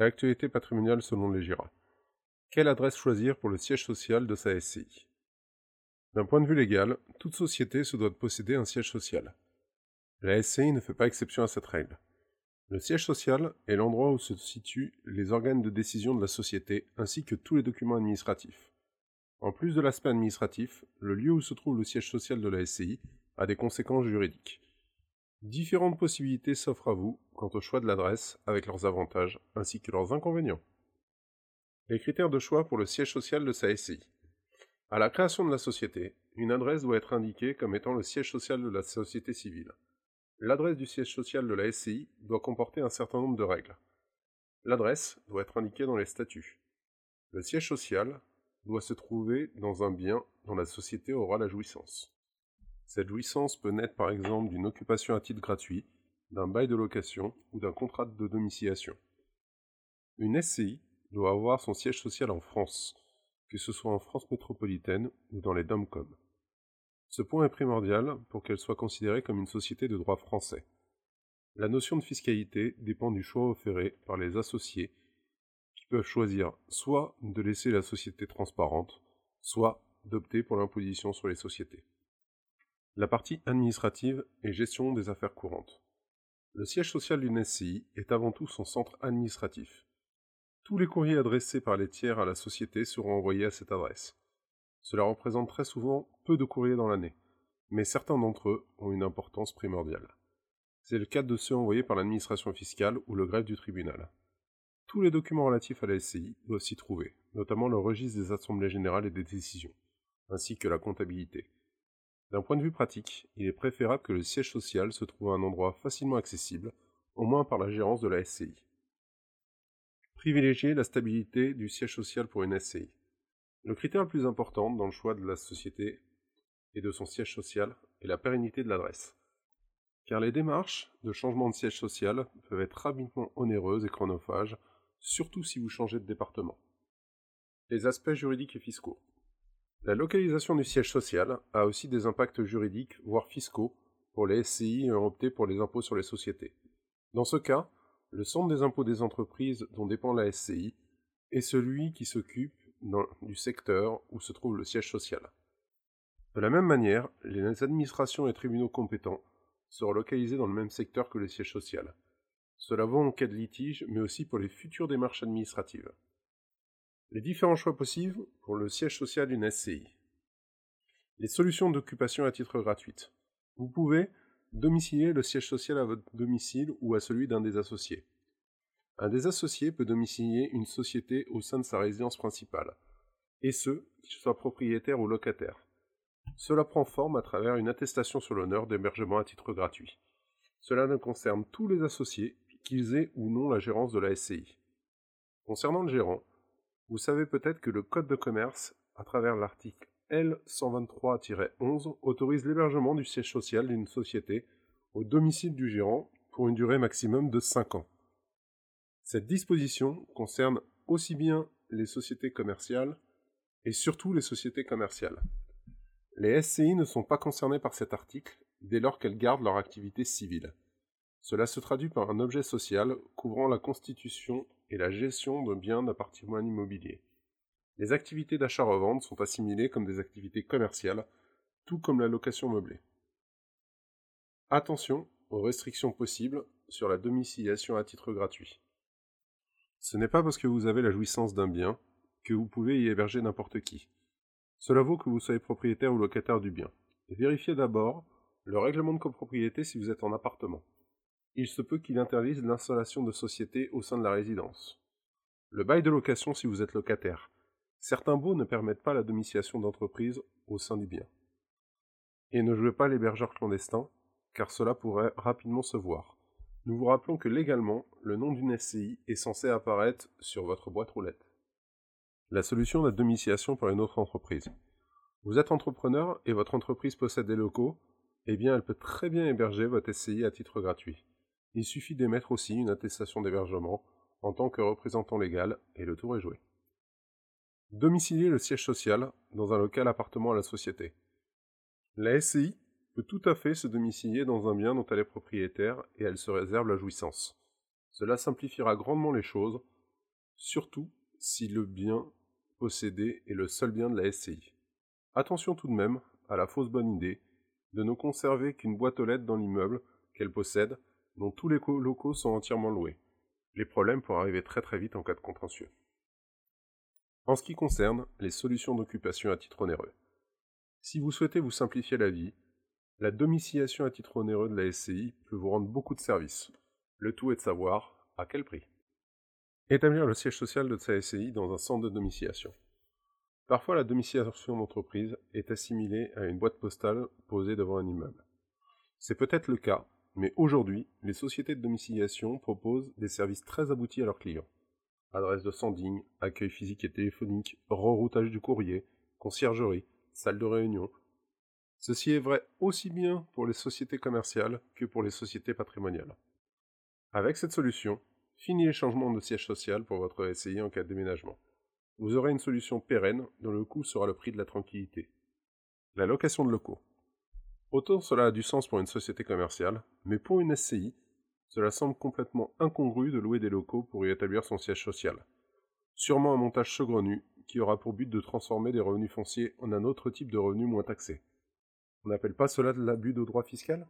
L'actualité patrimoniale selon les GIRA. Quelle adresse choisir pour le siège social de sa SCI D'un point de vue légal, toute société se doit de posséder un siège social. La SCI ne fait pas exception à cette règle. Le siège social est l'endroit où se situent les organes de décision de la société ainsi que tous les documents administratifs. En plus de l'aspect administratif, le lieu où se trouve le siège social de la SCI a des conséquences juridiques. Différentes possibilités s'offrent à vous quant au choix de l'adresse avec leurs avantages ainsi que leurs inconvénients. Les critères de choix pour le siège social de sa SCI. À la création de la société, une adresse doit être indiquée comme étant le siège social de la société civile. L'adresse du siège social de la SCI doit comporter un certain nombre de règles. L'adresse doit être indiquée dans les statuts. Le siège social doit se trouver dans un bien dont la société aura la jouissance. Cette jouissance peut naître par exemple d'une occupation à titre gratuit, d'un bail de location ou d'un contrat de domiciliation. Une SCI doit avoir son siège social en France, que ce soit en France métropolitaine ou dans les DOMCOM. Ce point est primordial pour qu'elle soit considérée comme une société de droit français. La notion de fiscalité dépend du choix offert par les associés qui peuvent choisir soit de laisser la société transparente, soit d'opter pour l'imposition sur les sociétés. La partie administrative et gestion des affaires courantes. Le siège social d'une SCI est avant tout son centre administratif. Tous les courriers adressés par les tiers à la société seront envoyés à cette adresse. Cela représente très souvent peu de courriers dans l'année, mais certains d'entre eux ont une importance primordiale. C'est le cas de ceux envoyés par l'administration fiscale ou le greffe du tribunal. Tous les documents relatifs à la SCI doivent s'y trouver, notamment le registre des assemblées générales et des décisions, ainsi que la comptabilité. D'un point de vue pratique, il est préférable que le siège social se trouve à un endroit facilement accessible, au moins par la gérance de la SCI. Privilégier la stabilité du siège social pour une SCI. Le critère le plus important dans le choix de la société et de son siège social est la pérennité de l'adresse. Car les démarches de changement de siège social peuvent être rapidement onéreuses et chronophages, surtout si vous changez de département. Les aspects juridiques et fiscaux. La localisation du siège social a aussi des impacts juridiques, voire fiscaux, pour les SCI ayant opté pour les impôts sur les sociétés. Dans ce cas, le centre des impôts des entreprises dont dépend la SCI est celui qui s'occupe du secteur où se trouve le siège social. De la même manière, les administrations et tribunaux compétents seront localisés dans le même secteur que le siège social. Cela vaut en cas de litige, mais aussi pour les futures démarches administratives. Les différents choix possibles pour le siège social d'une SCI. Les solutions d'occupation à titre gratuite. Vous pouvez domicilier le siège social à votre domicile ou à celui d'un des associés. Un des associés peut domicilier une société au sein de sa résidence principale, et ce, qu'il soit propriétaire ou locataire. Cela prend forme à travers une attestation sur l'honneur d'hébergement à titre gratuit. Cela ne concerne tous les associés, qu'ils aient ou non la gérance de la SCI. Concernant le gérant, vous savez peut-être que le Code de commerce, à travers l'article L123-11, autorise l'hébergement du siège social d'une société au domicile du gérant pour une durée maximum de 5 ans. Cette disposition concerne aussi bien les sociétés commerciales et surtout les sociétés commerciales. Les SCI ne sont pas concernées par cet article dès lors qu'elles gardent leur activité civile. Cela se traduit par un objet social couvrant la constitution et la gestion de biens d'un patrimoine immobilier. Les activités d'achat-revente sont assimilées comme des activités commerciales, tout comme la location meublée. Attention aux restrictions possibles sur la domiciliation à titre gratuit. Ce n'est pas parce que vous avez la jouissance d'un bien que vous pouvez y héberger n'importe qui. Cela vaut que vous soyez propriétaire ou locataire du bien. Vérifiez d'abord le règlement de copropriété si vous êtes en appartement il se peut qu'il interdise l'installation de sociétés au sein de la résidence. Le bail de location si vous êtes locataire. Certains baux ne permettent pas la domiciliation d'entreprises au sein du bien. Et ne jouez pas l'hébergeur clandestin, car cela pourrait rapidement se voir. Nous vous rappelons que légalement, le nom d'une SCI est censé apparaître sur votre boîte roulette. La solution de la domiciliation par une autre entreprise. Vous êtes entrepreneur et votre entreprise possède des locaux, eh bien elle peut très bien héberger votre SCI à titre gratuit. Il suffit d'émettre aussi une attestation d'hébergement en tant que représentant légal et le tour est joué. Domicilier le siège social dans un local appartement à la société. La SCI peut tout à fait se domicilier dans un bien dont elle est propriétaire et elle se réserve la jouissance. Cela simplifiera grandement les choses surtout si le bien possédé est le seul bien de la SCI. Attention tout de même à la fausse bonne idée de ne conserver qu'une boîte aux lettres dans l'immeuble qu'elle possède, dont tous les locaux sont entièrement loués. Les problèmes pourraient arriver très très vite en cas de contentieux. En ce qui concerne les solutions d'occupation à titre onéreux. Si vous souhaitez vous simplifier la vie, la domiciliation à titre onéreux de la SCI peut vous rendre beaucoup de services. Le tout est de savoir à quel prix. Établir le siège social de sa SCI dans un centre de domiciliation. Parfois, la domiciliation d'entreprise est assimilée à une boîte postale posée devant un immeuble. C'est peut-être le cas, mais aujourd'hui, les sociétés de domiciliation proposent des services très aboutis à leurs clients. Adresse de standing, accueil physique et téléphonique, reroutage du courrier, conciergerie, salle de réunion. Ceci est vrai aussi bien pour les sociétés commerciales que pour les sociétés patrimoniales. Avec cette solution, fini les changements de siège social pour votre SCI en cas de déménagement. Vous aurez une solution pérenne dont le coût sera le prix de la tranquillité. La location de locaux. Autant cela a du sens pour une société commerciale, mais pour une SCI, cela semble complètement incongru de louer des locaux pour y établir son siège social. Sûrement un montage saugrenu qui aura pour but de transformer des revenus fonciers en un autre type de revenus moins taxés. On n'appelle pas cela de l'abus de droit fiscal?